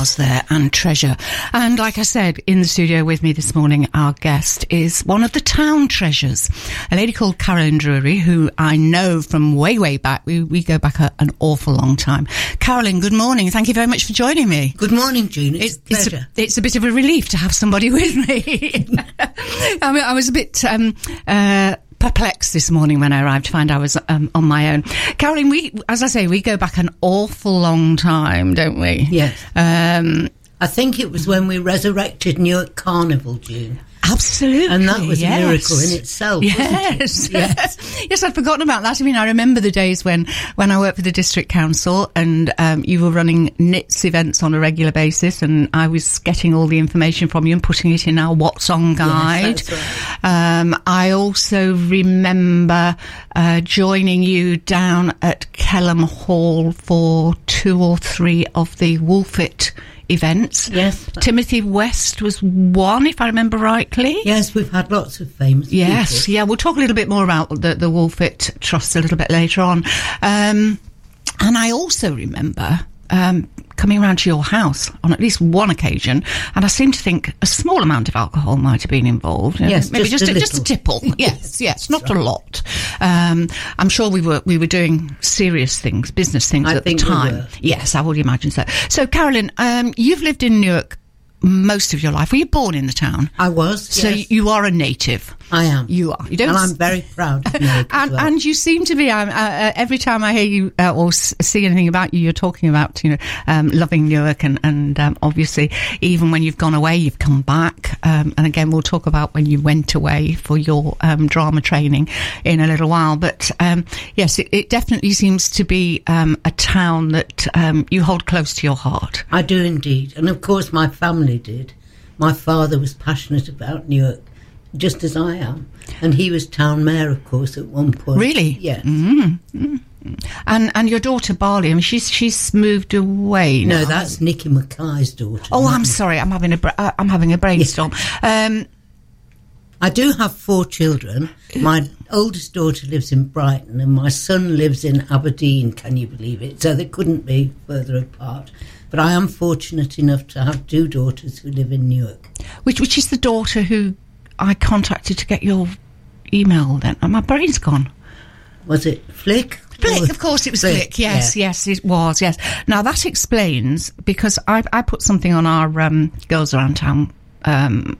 Mars there and Treasure. And like I said, in the studio with me this morning, our guest is one of the town treasures, a lady called Carolyn Drury, who I know from way, way back. We, we go back a, an awful long time. Carolyn, good morning. Thank you very much for joining me. Good morning, Jean. It's, a it's, pleasure. a, it's a bit of a relief to have somebody with me. I mean, I was a bit um, uh, perplexed this morning when I arrived to find I was um, on my own. Carolyn, we, as I say, we go back an awful long time, don't we? Yes. Um, I think it was when we resurrected Newark Carnival, June. Absolutely. And that was yes. a miracle in itself, wasn't Yes. it? Yes. yes, I'd forgotten about that. I mean, I remember the days when, when I worked for the district council and um, you were running NITS events on a regular basis and I was getting all the information from you and putting it in our What's On guide. that's um, I also remember uh, joining you down at Kelham Hall for two or three of the Wolfit events. Yes. Timothy West was one, if I remember rightly. Yes, we've had lots of famous Yes, people. yeah, we'll talk a little bit more about the, the Wolfit Trust a little bit later on. Um, and I also remember um, coming around to your house on at least one occasion, and I seem to think a small amount of alcohol might have been involved. Yes, maybe just just a just a tipple. Yes, yes, not a lot. Um, I'm sure we were we were doing serious things, business things I at the we time. were. Yes, I would imagine so. So, Carolyn, um, you've lived in Newark most of your life. Were you born in the town? I was. So yes. you are a native. I am. You are. You don't. and I'm very proud of and, well. and you seem to be. Um, uh, uh, every time I hear you uh, or s- see anything about you, you're talking about you know um, loving Newark, and and um, obviously even when you've gone away, you've come back. Um, and again, we'll talk about when you went away for your um, drama training in a little while. But um, yes, it, it definitely seems to be um, a town that um, you hold close to your heart. I do indeed. And of course, my family did. My father was passionate about Newark, just as I am. And he was town mayor, of course, at one point. Really? Yes. And and your daughter Barley, I mean, she's she's moved away. No, that's Nikki Mackay's daughter. Oh, I'm me. sorry. I'm having a bra- uh, I'm having a brainstorm. Um, I do have four children. My oldest daughter lives in Brighton and my son lives in Aberdeen, can you believe it? So they couldn't be further apart. But I am fortunate enough to have two daughters who live in Newark. which which is the daughter who I contacted to get your email. Then oh, my brain's gone. Was it Flick? Flick, of course it was Flick. Yes, yeah. yes, it was. Yes. Now that explains because I I put something on our um, Girls Around Town. Um,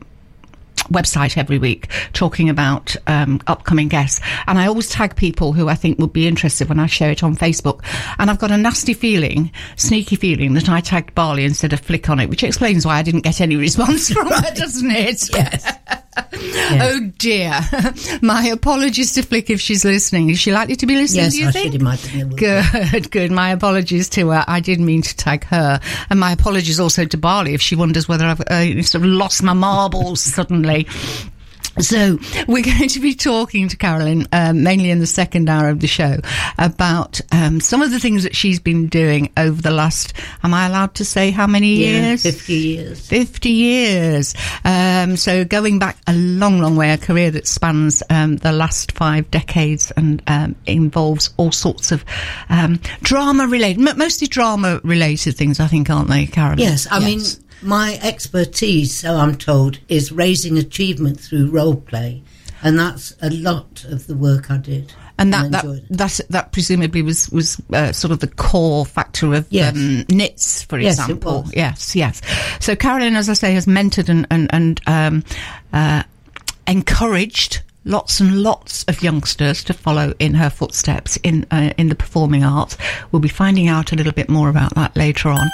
website every week talking about um, upcoming guests. And I always tag people who I think would be interested when I share it on Facebook. And I've got a nasty feeling sneaky feeling that I tagged Barley instead of Flick on it which explains why I didn't get any response from her doesn't it? Yes. Oh dear. My apologies to Flick if she's listening. Is she likely to be listening, Yes, do you I think? should imagine. Good, good. My apologies to her. I did mean to tag her. And my apologies also to Barley if she wonders whether I've uh, sort of lost my marbles suddenly. So we're going to be talking to Carolyn, um, mainly in the second hour of the show, about um, some of the things that she's been doing over the last. Am I allowed to say how many Yeah, years? 50 years. 50 years. Um, so going back a long, long way, a career that spans um, the last five decades and um, involves all sorts of um, drama related, mostly drama related things, I think, aren't they, Carolyn? Yes, I mean, my expertise, so I'm told, is raising achievement through role play. And that's a lot of the work I did. And that, that, that, that presumably was, was uh, sort of the core factor of Yes. um, NITS, for Yes, example. Yes, yes. So Carolyn, as I say, has mentored and, and, and um, uh, encouraged lots and lots of youngsters to follow in her footsteps in uh, in the performing arts. We'll be finding out a little bit more about that later on.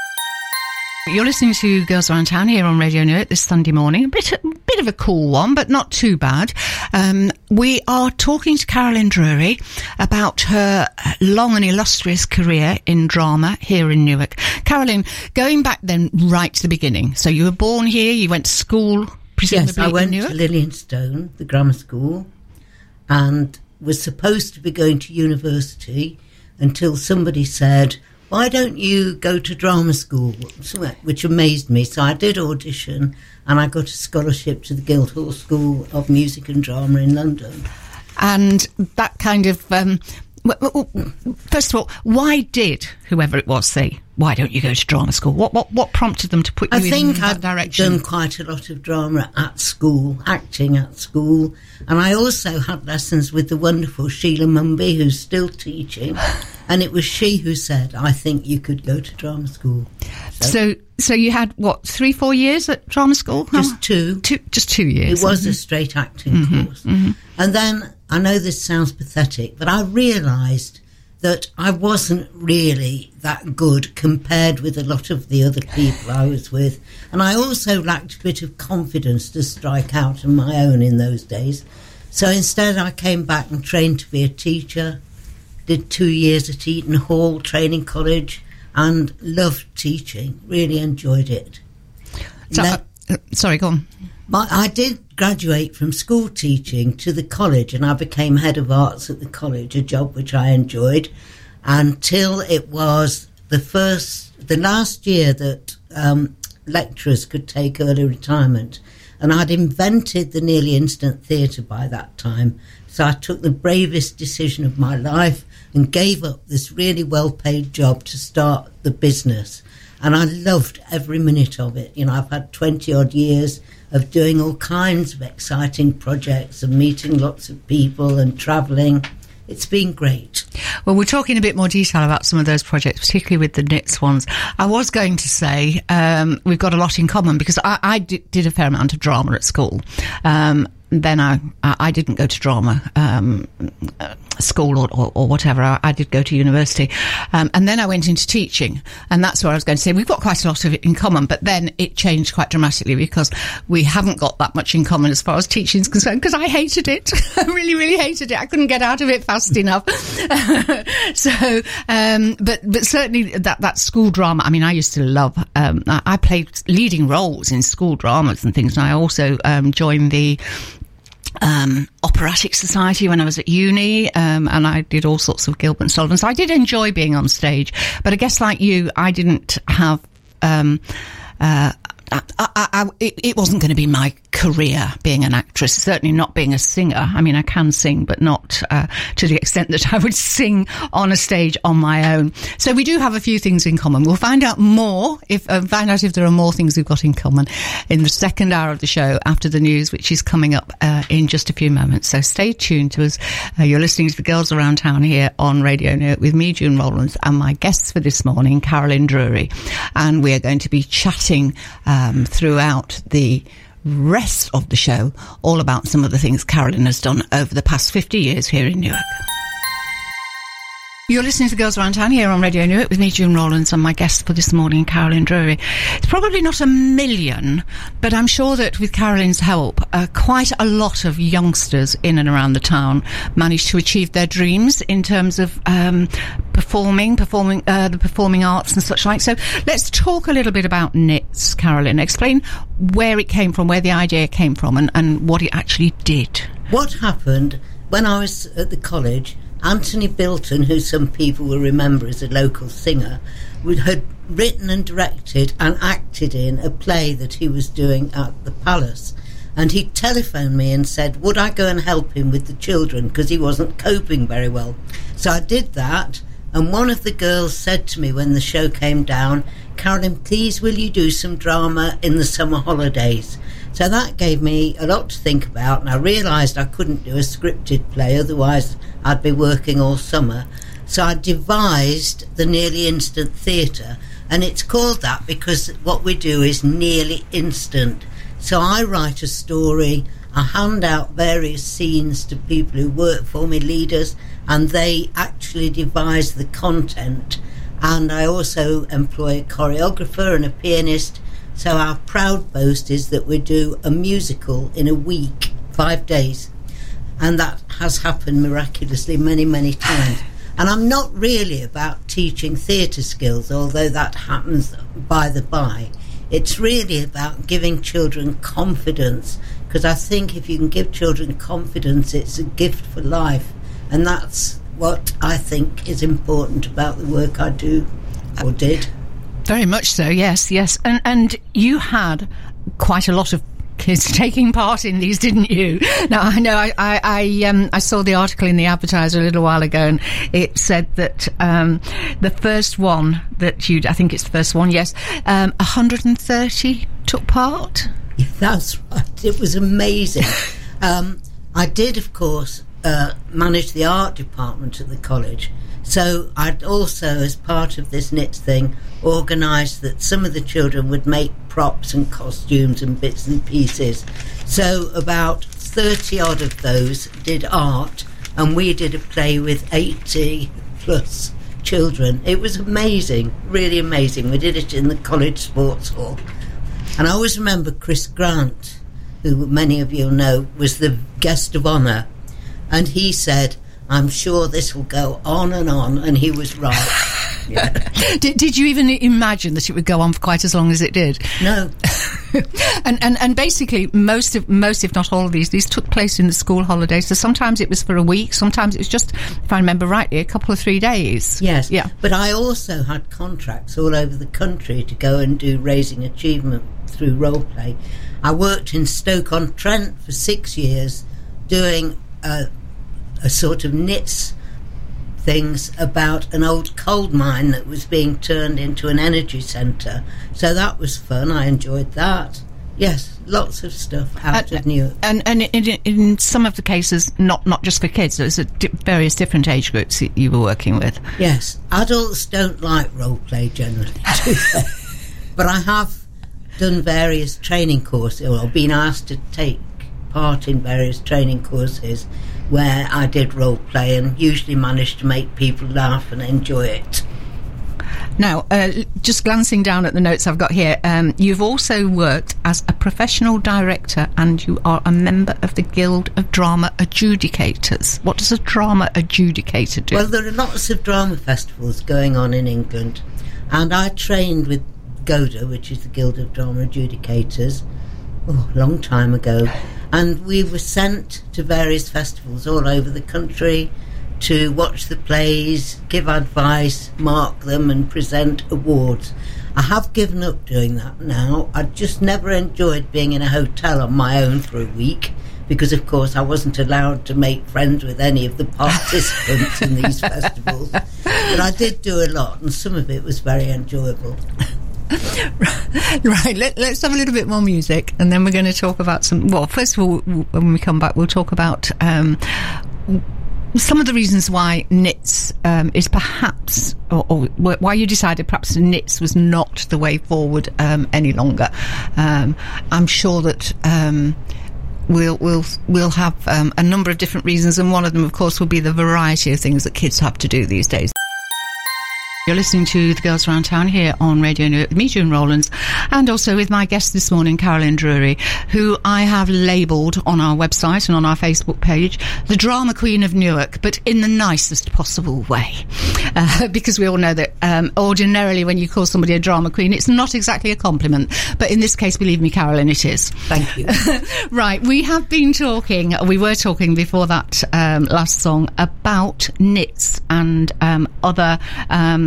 You're listening to Girls Around Town here on Radio Newark this Sunday morning. A bit, a bit of a cool one, but not too bad. Um, we are talking to Carolyn Drury about her long and illustrious career in drama here in Newark. Carolyn, going back then right to the beginning. So you were born here, you went to school, presumably Yes, I went to? Lilley and Stone, the grammar school, and was supposed to be going to university until somebody said, why don't you go to drama school? Which amazed me. So I did audition and I got a scholarship to the Guildhall School of Music and Drama in London. And that kind of. Um, first of all, why did whoever it was say, "Why don't you go to drama school"? What what what prompted them to put you I think that I've direction? done quite a lot of drama at school, acting at school, and I also had lessons with the wonderful Sheila Mumby, who's still teaching. And it was she who said, "I think you could go to drama school." So, so you had what three, four years at drama school? Just two. two, just two years. It was a mm-hmm. straight acting mm-hmm. course. Mm-hmm. And then I know this sounds pathetic, but I realised that I wasn't really that good compared with a lot of the other people I was with. And I also lacked a bit of confidence to strike out on my own in those days. So instead, I came back and trained to be a teacher, did two years at Eaton Hall Training College, and loved teaching, really enjoyed it. So, uh, sorry, go on. I did graduate from school teaching to the college, and I became head of arts at the college, a job which I enjoyed until it was the first, the last year that um, lecturers could take early retirement. And I'd invented the nearly instant theatre by that time. So I took the bravest decision of my life and gave up this really well paid job to start the business. And I loved every minute of it. You know, I've had 20 odd years of doing all kinds of exciting projects and meeting lots of people and travelling. It's been great. Well, we're talking a bit more detail about some of those projects, particularly with the NITS ones. I was going to say um, we've got a lot in common because I, I did, did a fair amount of drama at school. Um, then I, I didn't go to drama um, school or, or, or whatever. I, I did go to university, um, and then I went into teaching, and that's where I was going to say we've got quite a lot of it in common. But then it changed quite dramatically because we haven't got that much in common as far as teaching is concerned. Because I hated it, I really, really hated it. I couldn't get out of it fast enough. so, um, but but certainly that that school drama. I mean, I used to love. Um, I, I played leading roles in school dramas and things, and I also um, joined the um, operatic society when I was at uni, um, and I did all sorts of Gilbert and Sullivan. So I did enjoy being on stage, but I guess like you, I didn't have. Um, uh, I, I, it, it wasn't going to be my career being an actress. Certainly not being a singer. I mean, I can sing, but not uh, to the extent that I would sing on a stage on my own. So we do have a few things in common. We'll find out more if uh, find out if there are more things we've got in common in the second hour of the show after the news, which is coming up uh, in just a few moments. So stay tuned to us. Uh, you're listening to the Girls Around Town here on Radio Newark with me, June Rowlands, and my guests for this morning, Carolyn Drury, and we are going to be chatting um, throughout the rest of the show all about some of the things Carolyn has done over the past 50 years here in Newark. You're listening to Girls Around Town here on Radio New Newark with me, June Rowlands, and my guest for this morning, Carolyn Drury. It's probably not a million, but I'm sure that with Carolyn's help, uh, quite a lot of youngsters in and around the town managed to achieve their dreams in terms of um, performing, performing uh, the performing arts and such like. So let's talk a little bit about NITS, Carolyn. Explain where it came from, where the idea came from, and, and what it actually did. What happened when I was at the college? Anthony Bilton, who some people will remember as a local singer, had written and directed and acted in a play that he was doing at the palace. And he telephoned me and said, Would I go and help him with the children? Because he wasn't coping very well. So I did that. And one of the girls said to me when the show came down, Carolyn, please will you do some drama in the summer holidays? So that gave me a lot to think about, and I realised I couldn't do a scripted play, otherwise, I'd be working all summer. So I devised the Nearly Instant Theatre, and it's called that because what we do is nearly instant. So I write a story, I hand out various scenes to people who work for me, leaders, and they actually devise the content. And I also employ a choreographer and a pianist. So our proud boast is that we do a musical in a week, five days. And that has happened miraculously many, many times. And I'm not really about teaching theatre skills, although that happens by the by. It's really about giving children confidence, because I think if you can give children confidence, it's a gift for life. And that's what I think is important about the work I do. or did. Very much so, yes, yes. And and you had quite a lot of kids taking part in these, didn't you? Now I know I I, I, um, I saw the article in the Advertiser a little while ago, and it said that um, the first one that you, I think it's the first one, yes, um, 130 took part. Yeah, that's right. It was amazing. um, I did, of course, uh, manage the art department at the college. So I'd also, as part of this knit thing, organised that some of the children would make props and costumes and bits and pieces. So about 30 odd of those did art, and we did a play with 80 plus children. It was amazing, really amazing. We did it in the college sports hall. And I always remember Chris Grant, who many of you know was the guest of honour, and he said, I'm sure this will go on and on, and he was right. yeah. Did, did you even imagine that it would go on for quite as long as it did? No, and, and and basically most of most if not all of these these took place in the school holidays so sometimes it was for a week sometimes it was just if i remember rightly a couple of three days yes, yeah But I also had contracts all over the country to go and do raising achievement through role play. I worked in Stoke on Trent for six years, doing a, a sort of NITS things about an old coal mine that was being turned into an energy centre. So that was fun. I enjoyed that. Yes, lots of stuff out Uh, of Newark. and and in, in some of the cases not not just for kids there's di- various different age groups that you were working with Yes, adults don't like role play generally, but I have done various training courses, or been asked to take part in various training courses where I did role play and usually managed to make people laugh and enjoy it. Now, uh, just glancing down at the notes I've got here, um, you've also worked as a professional director and you are a member of the Guild of Drama Adjudicators. What does a drama adjudicator do? Well, there are lots of drama festivals going on in England, and I trained with GODA, which is the Guild of Drama Adjudicators, oh, a long time ago, and we were sent to various festivals all over the country to watch the plays, give advice, mark them, and present awards. I have given up doing that now. I just never enjoyed being in a hotel on my own for a week because, of course, I wasn't allowed to make friends with any of the participants in these festivals. But I did do a lot, and some of it was very enjoyable. right, let, us have a little bit more music and then we're going to talk about some. Well, first of all, when we come back, we'll talk about. Um, some of the reasons why NITS um, is perhaps, or, or why you decided perhaps NITS was not the way forward um, any longer. Um, I'm sure that um, we'll we'll we'll have um, a number of different reasons, and one of them, of course, will be the variety of things that kids have to do these days. You're listening to the Girls Around Town here on Radio New with me, June Rowlands, and also with my guest this morning, Carolyn Drury, who I have labelled on our website and on our Facebook page the drama queen of Newark, but in the nicest possible way. Uh, because we all know that um, ordinarily when you call somebody a drama queen, it's not exactly a compliment. But in this case, believe me, Carolyn, it is. Thank you. right, we have been talking, we were talking before that um, last song about NITS and um, other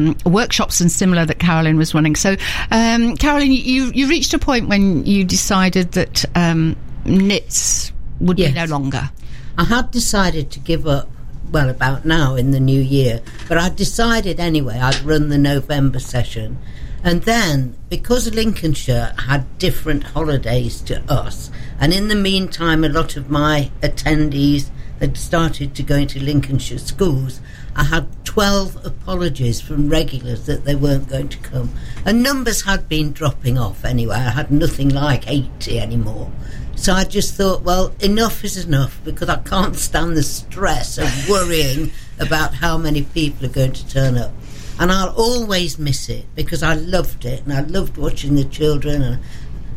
um, workshops and similar that Carolyn was running. So, um, Carolyn, you, you reached a point when you decided that um, NITS would be no longer. I had decided to give up, well, about now in the new year, but I decided anyway I'd run the November session. And then, because Lincolnshire had different holidays to us, and in the meantime, a lot of my attendees had started to go into Lincolnshire schools, I had 12 apologies from regulars that they weren't going to come. And numbers had been dropping off anyway. I had nothing like 80 anymore. So I just thought, well, enough is enough because I can't stand the stress of worrying about how many people are going to turn up. And I'll always miss it because I loved it and I loved watching the children and,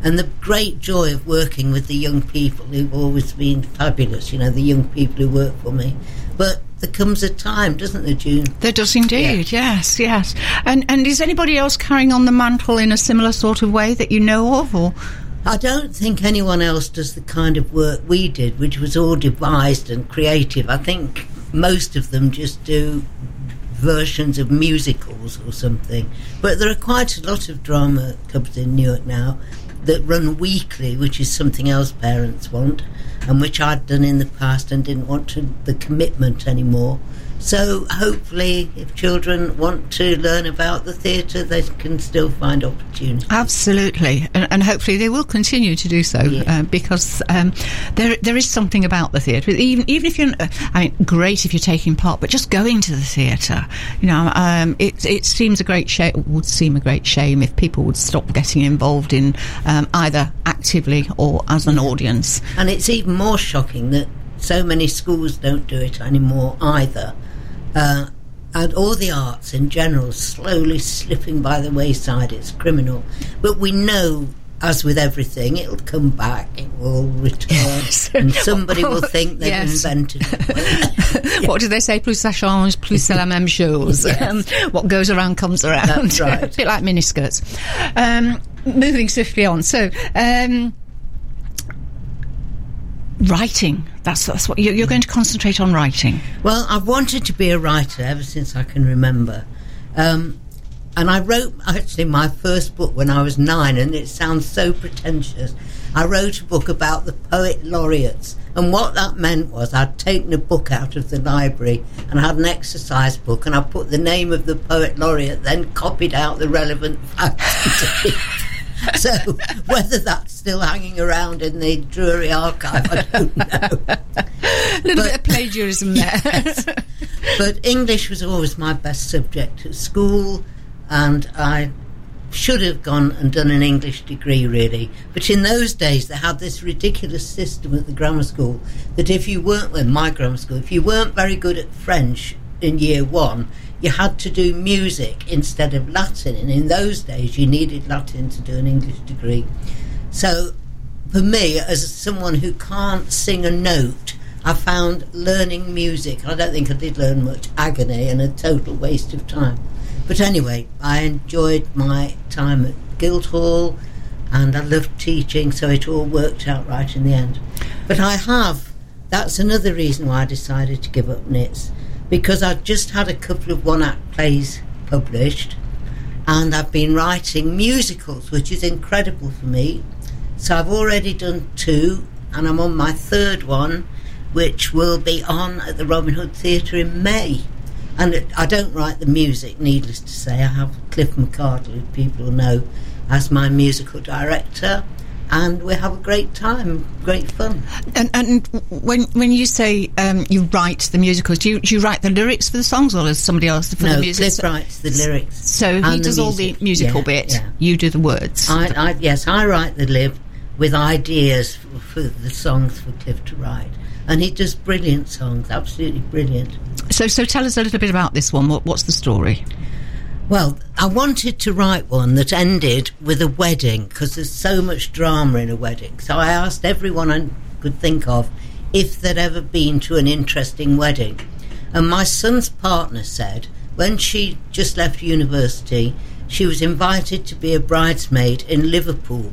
and the great joy of working with the young people who've always been fabulous, you know, the young people who work for me. But there comes a time, doesn't there, June? There does indeed, yes, yes. And and is anybody else carrying on the mantle in a similar sort of way that you know of, or I don't think anyone else does the kind of work we did, which was all devised and creative. I think most of them just do versions of musicals or something. But there are quite a lot of drama clubs in Newark now that run weekly, which is something else parents want, and which I'd done in the past and didn't want to, the commitment anymore. So hopefully, if children want to learn about the theatre, they can still find opportunities. Absolutely, and, and hopefully they will continue to do so Yeah. uh, because um, there there is something about the theatre. Even even if you're, I mean, great if you're taking part, but just going to the theatre, you know, um, it it seems a great shame. Would seem a great shame if people would stop getting involved in um, either actively or as an audience. And it's even more shocking that so many schools don't do it anymore either. Uh, and all the arts in general slowly slipping by the wayside. It's criminal. But we know, as with everything, it'll come back, it will return, Yes. and somebody will think they've Yes. invented it. What do they say? Plus ça change, plus c'est la même chose. Yes. Um, what goes around comes around. That's right. a bit like miniskirts. Um, moving swiftly on. So, um, writing. That's that's what you're, you're going to concentrate on writing. Well, I've wanted to be a writer ever since I can remember. Um, and I wrote actually my first book when I was nine, and it sounds so pretentious. I wrote a book about the poet laureates, and what that meant was I'd taken a book out of the library and had an exercise book, and I put the name of the poet laureate, then copied out the relevant facts. So whether that's still hanging around in the Drury archive, I don't know. A little bit of plagiarism there. But English was always my best subject at school, and I should have gone and done an English degree really. But in those days, they had this ridiculous system at the grammar school that if you weren't, well, my grammar school, if you weren't very good at French in year one, you had to do music instead of Latin. And in those days, you needed Latin to do an English degree. So for me, as someone who can't sing a note, I found learning music, I don't think I did learn much, agony and a total waste of time. But anyway, I enjoyed my time at Guildhall and I loved teaching, so it all worked out right in the end. But I have, that's another reason why I decided to give up NITS, because I've just had a couple of one act plays published and I've been writing musicals, which is incredible for me. So I've already done two, and I'm on my third one, which will be on at the Robin Hood Theatre in May. And it, I don't write the music, needless to say. I have Cliff McCardle, who people know, as my musical director, and we have a great time, great fun. and, and when when you say um, you write the musicals, do you, do you write the lyrics for the songs, or is somebody else for no, the music? Cliff writes the lyrics. So he and the does all the musical Yeah, bit. yeah. You do the words. I, I, yes, I write the lib with ideas for, for the songs for Cliff to write. And he does brilliant songs, absolutely brilliant. so so tell us a little bit about this one. What, what's the story? Well, I wanted to write one that ended with a wedding because there's so much drama in a wedding. So I asked everyone I could think of if they'd ever been to an interesting wedding. And my son's partner said when she just left university, she was invited to be a bridesmaid in Liverpool.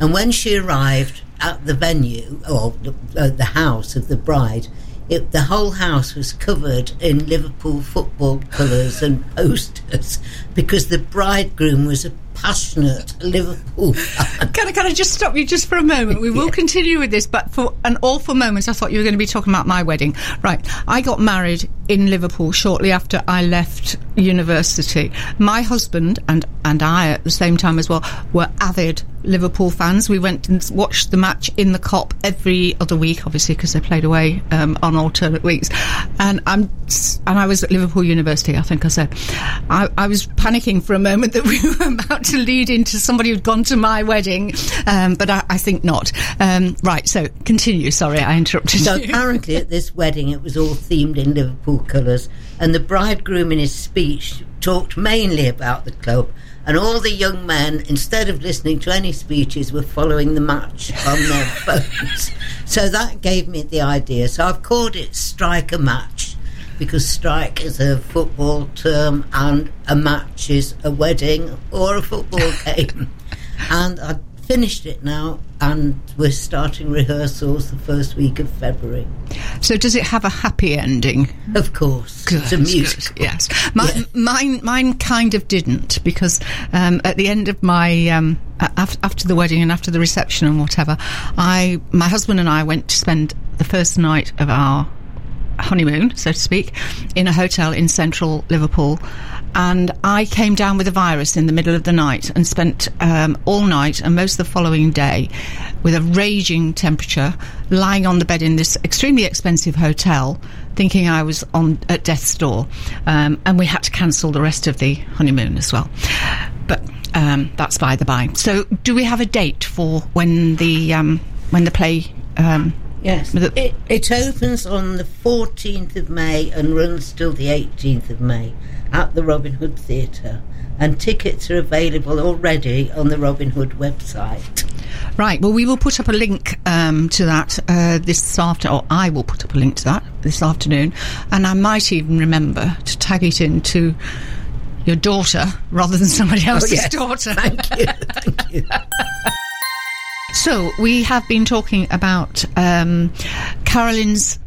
And when she arrived at the venue, or the, uh, the house of the bride, it, the whole house was covered in Liverpool football colours and posters because the bridegroom was a passionate Liverpool fan. Can I, can I just stop you just for a moment? We will continue with this, but for an awful moment, I thought you were going to be talking about my wedding. Right. I got married in Liverpool shortly after I left university. My husband and, and I at the same time as well were avid Liverpool fans. We went and watched the match in the Kop every other week, obviously, because they played away um, on alternate weeks. And I'm and I was at Liverpool University. I think I said I, I was panicking for a moment that we were about to lead into somebody who'd gone to my wedding, um, but I, I think not. Um, right. So continue. Sorry, I interrupted So you. apparently at this wedding it was all themed in Liverpool colours and the bridegroom in his speech talked mainly about the club and all the young men instead of listening to any speeches were following the match on their phones. So that gave me the idea. So I've called it Strike a Match because strike is a football term and a match is a wedding or a football game. And I finished it now, and we're starting rehearsals the first week of February. So does it have a happy ending? Of course, Good, it's a good, yes. My, Yeah. Mine, mine kind of didn't because um, at the end of my um, after, after the wedding and after the reception and whatever, I my husband and I went to spend the first night of our honeymoon, so to speak, in a hotel in central Liverpool. And I came down with a virus in the middle of the night and spent um, all night and most of the following day with a raging temperature, lying on the bed in this extremely expensive hotel, thinking I was on at death's door. Um, and we had to cancel the rest of the honeymoon as well. But um, that's by the by. So, do we have a date for when the um, when the play? Um, Yes, it, it opens on the 14th of May and runs till the 18th of May at the Robin Hood Theatre. And tickets are available already on the Robin Hood website. Right. Well, we will put up a link um, to that uh, this afternoon, or I will put up a link to that this afternoon, and I might even remember to tag it into your daughter rather than somebody else's yes. daughter. Thank you. Thank you. So we have been talking about um, Carolyn's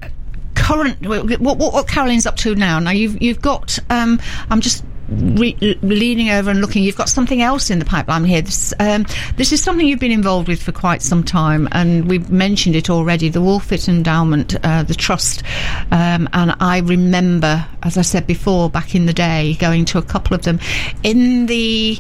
current. What, what, what Carolyn's up to now? Now you've you've got. Um, I'm just. Re- leaning over and looking, you've got something else in the pipeline here. This, um, this is something you've been involved with for quite some time, and we've mentioned it already. The Wolfit Endowment, uh, the trust, um, and I remember, as I said before, back in the day, going to a couple of them in the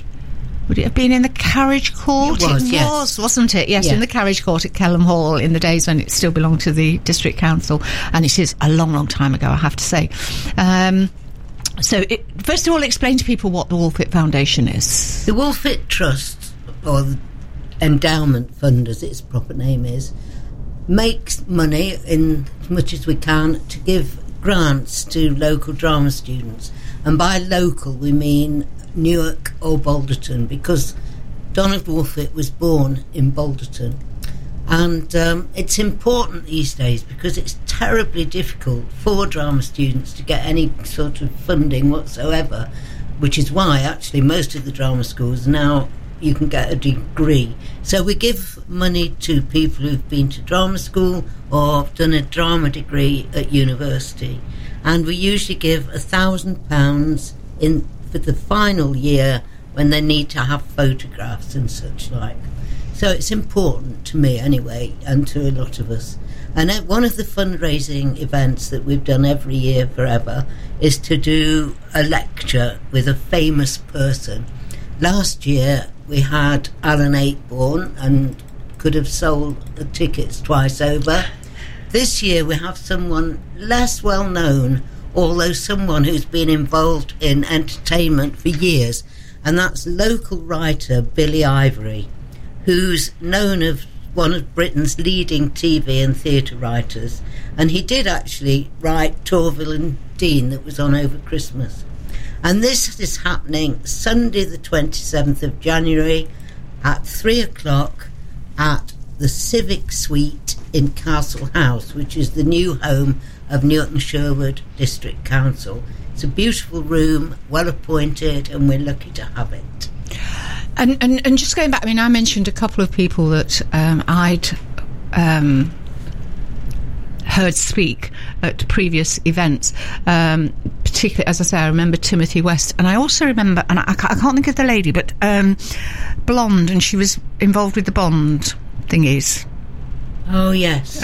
would it have been in the carriage court? It was, yes. wasn't it? Yes, Yeah. in the carriage court at Kelham Hall in the days when it still belonged to the district council, and it is a long, long time ago, I have to say. Um, so, it, first of all, explain to people what the Wolfit Foundation is. The Wolfit Trust, or the Endowment Fund as its proper name is, makes money in as much as we can to give grants to local drama students. And by local, we mean Newark or Balderton, because Donald Wolfit was born in Balderton. And um, it's important these days because it's terribly difficult for drama students to get any sort of funding whatsoever, which is why actually most of the drama schools now you can get a degree. So we give money to people who've been to drama school or done a drama degree at university, and we usually give a thousand pounds in for the final year when they need to have photographs and such like. So it's important to me anyway, and to a lot of us. And uh, one of the fundraising events that we've done every year forever is to do a lecture with a famous person. Last year we had Alan Ayckbourn and could have sold the tickets twice over. This year we have someone less well known, although someone who's been involved in entertainment for years, and that's local writer Billy Ivory who's known as one of Britain's leading TV and theatre writers, and he did actually write Torvill and Dean that was on over Christmas. And this is happening Sunday, the 27th of January at three o'clock at the Civic Suite in Castle House, which is the new home of Newark and Sherwood District Council. It's a beautiful room, well appointed, and we're lucky to have it. And, and and just going back, I mean, I mentioned a couple of people that um, I'd um, heard speak at previous events. Um, particularly, as I say, I remember Timothy West, and I also remember, and I, I can't think of the lady, but um, blonde, and she was involved with the Bond thingies. Oh, yes.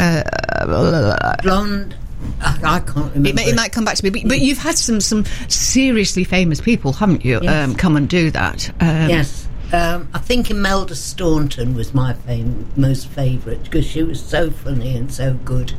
Blonde. I, I can't remember. It, may, it might come back to me, but, but you've had some some seriously famous people, haven't you? Yes. Um, come and do that. Um, Yes. Um, I think Imelda Staunton was my fam- most favourite because she was so funny and so good.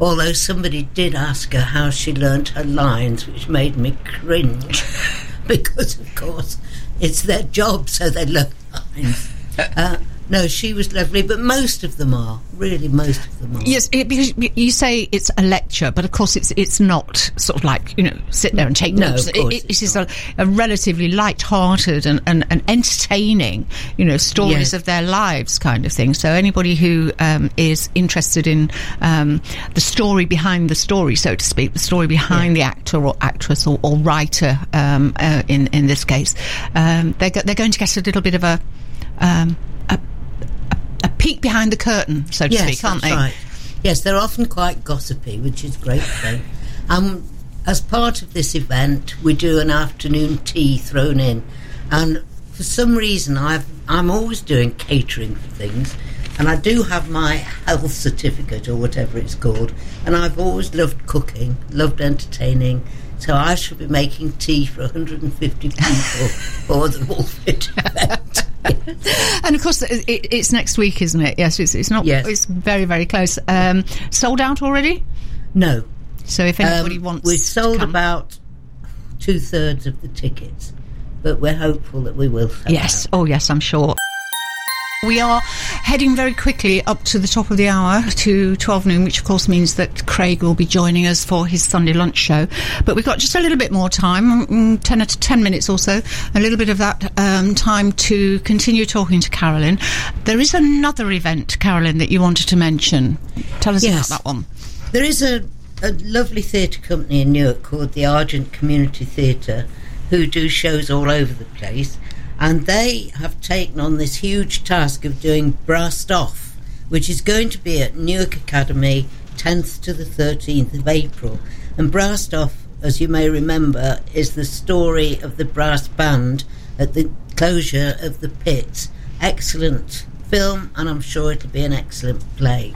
Although somebody did ask her how she learnt her lines, which made me cringe because, of course, it's their job, so they learn lines. Uh, no, she was lovely, but most of them are. Really, most of them are. Yes, it, because you say it's a lecture, but of course it's it's not sort of like you know sit there and take No, notes. of course it, it it's a, a relatively light-hearted and, and, and entertaining, you know, stories Yes. of their lives kind of thing. So anybody who um, is interested in um, the story behind the story, so to speak, the story behind the actor or actress or, or writer um, uh, in in this case, um, they're go- they're going to get a little bit of a um, a peek behind the curtain, so to yes, speak, aren't that's they? right. Yes, they're often quite gossipy, which is great fun. Um, as part of this event, we do an afternoon tea thrown in, and for some reason, I've, I'm always doing catering for things, and I do have my health certificate or whatever it's called, and I've always loved cooking, loved entertaining. So I shall be making tea for 150 people for the Wolfit event. And of course, it, it, it's next week, isn't it? Yes, it's, it's not. Yes. It's very, very close. Um, sold out already. No, So if Um, anybody wants, we've sold come- about two thirds of the tickets, but we're hopeful that we will. Yes. out. Oh, yes. I'm sure. We are heading very quickly up to the top of the hour to 12 noon, which of course means that Craig will be joining us for his Sunday lunch show. But we've got just a little bit more time, mm, 10 to 10 minutes or so, a little bit of that um, time to continue talking to Carolyn. There is another event, Carolyn, that you wanted to mention. Tell us Yes. about that one. There is a, a lovely theatre company in Newark called the Argent Community Theatre who do shows all over the place. And they have taken on this huge task of doing Brassed Off, which is going to be at Newark Academy 10th to the 13th of April. And Brassed Off, as you may remember, is the story of the brass band at the closure of the pits. Excellent film, and I'm sure it'll be an excellent play.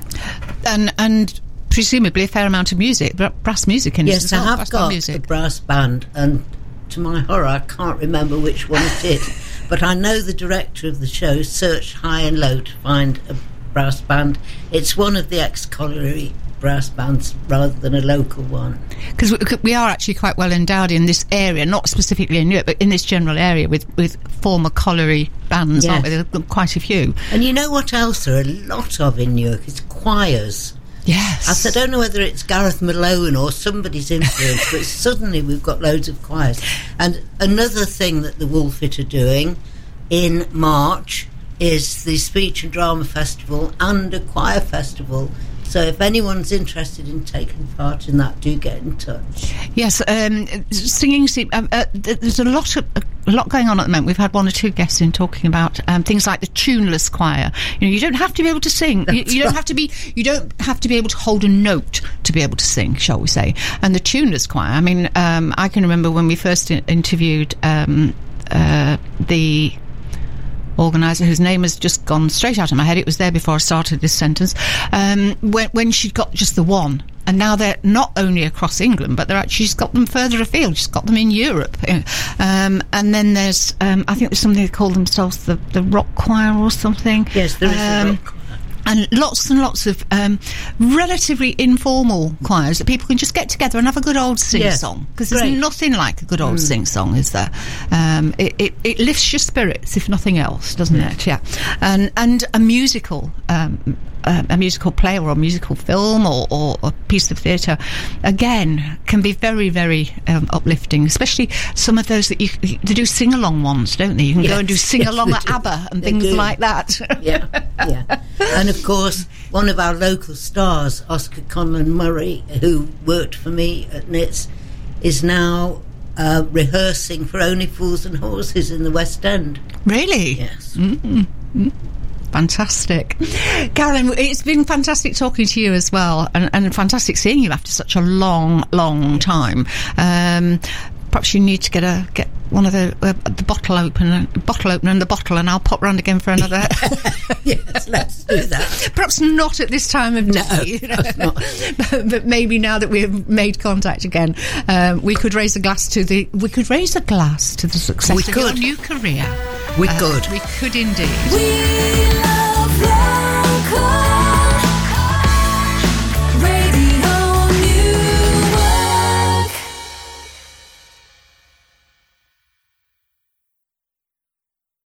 And, and presumably a fair amount of music, br- brass music in it Yes, I well, have got music. a brass band, and to my horror, I can't remember which one it is. but I know the director of the show searched high and low to find a brass band. It's one of the ex-colliery brass bands rather than a local one. because we, are actually quite well endowed in this area, not specifically in Newark, but in this general area with, with former colliery bands, aren't we? Yes. There are quite a few. And you know what else there are a lot of in Newark? It's choirs. Yes. I said, I don't know whether it's Gareth Malone or somebody's influence, but suddenly we've got loads of choirs. And another thing that the Wolfit are doing in March is the Speech and Drama Festival and a choir festival. So if anyone's interested in taking part in that, do get in touch. Yes, um, singing. Um, uh, there's a lot of a lot going on at the moment. We've had one or two guests in talking about um, things like the tuneless choir. You know, you don't have to be able to sing. You, you don't have to be. You don't have to be able to hold a note to be able to sing, shall we say? And the tuneless choir. I mean, um, I can remember when we first i- interviewed um, uh, the organizer whose name has just gone straight out of my head. It was there before I started this sentence. Um, when, when she'd got just the one. And now they're not only across England, but they're actually she's got them further afield. She's got them in Europe. Um, and then there's, um, I think there's something they call themselves the, the rock choir or something. Yes, there is a Um, rock choir. And lots and lots of um, relatively informal choirs that people can just get together and have a good old sing Yes, song because there's. Nothing like a good old sing song, is there? Um, it, it, it lifts your spirits, if nothing else, doesn't it? Yeah, and and a musical. Um, uh, a musical play or a musical film or, or a piece of theatre, again, can be very, very um, uplifting. Especially some of those that you they do sing along ones, don't they? You can go and do sing along yes, at. ABBA and things do. like that. yeah, yeah. And of course, one of our local stars, Oscar Conlon Morrey, who worked for me at NITS, is now uh, rehearsing for Only Fools and Horses in the West End. really? Yes. Fantastic. Carolyn, it's been fantastic talking to you as well, and, and fantastic seeing you after such a long, long time. Um, perhaps you need to get a get one of the uh, the bottle opener, bottle opener, and the bottle, and I'll pop round again for another. yes, let's do that. perhaps not at this time of day, No, you know. but, but maybe now that we've made contact again, um, we could raise a glass to the we could raise a glass to the success We of your new career. We Uh, could. We could indeed. We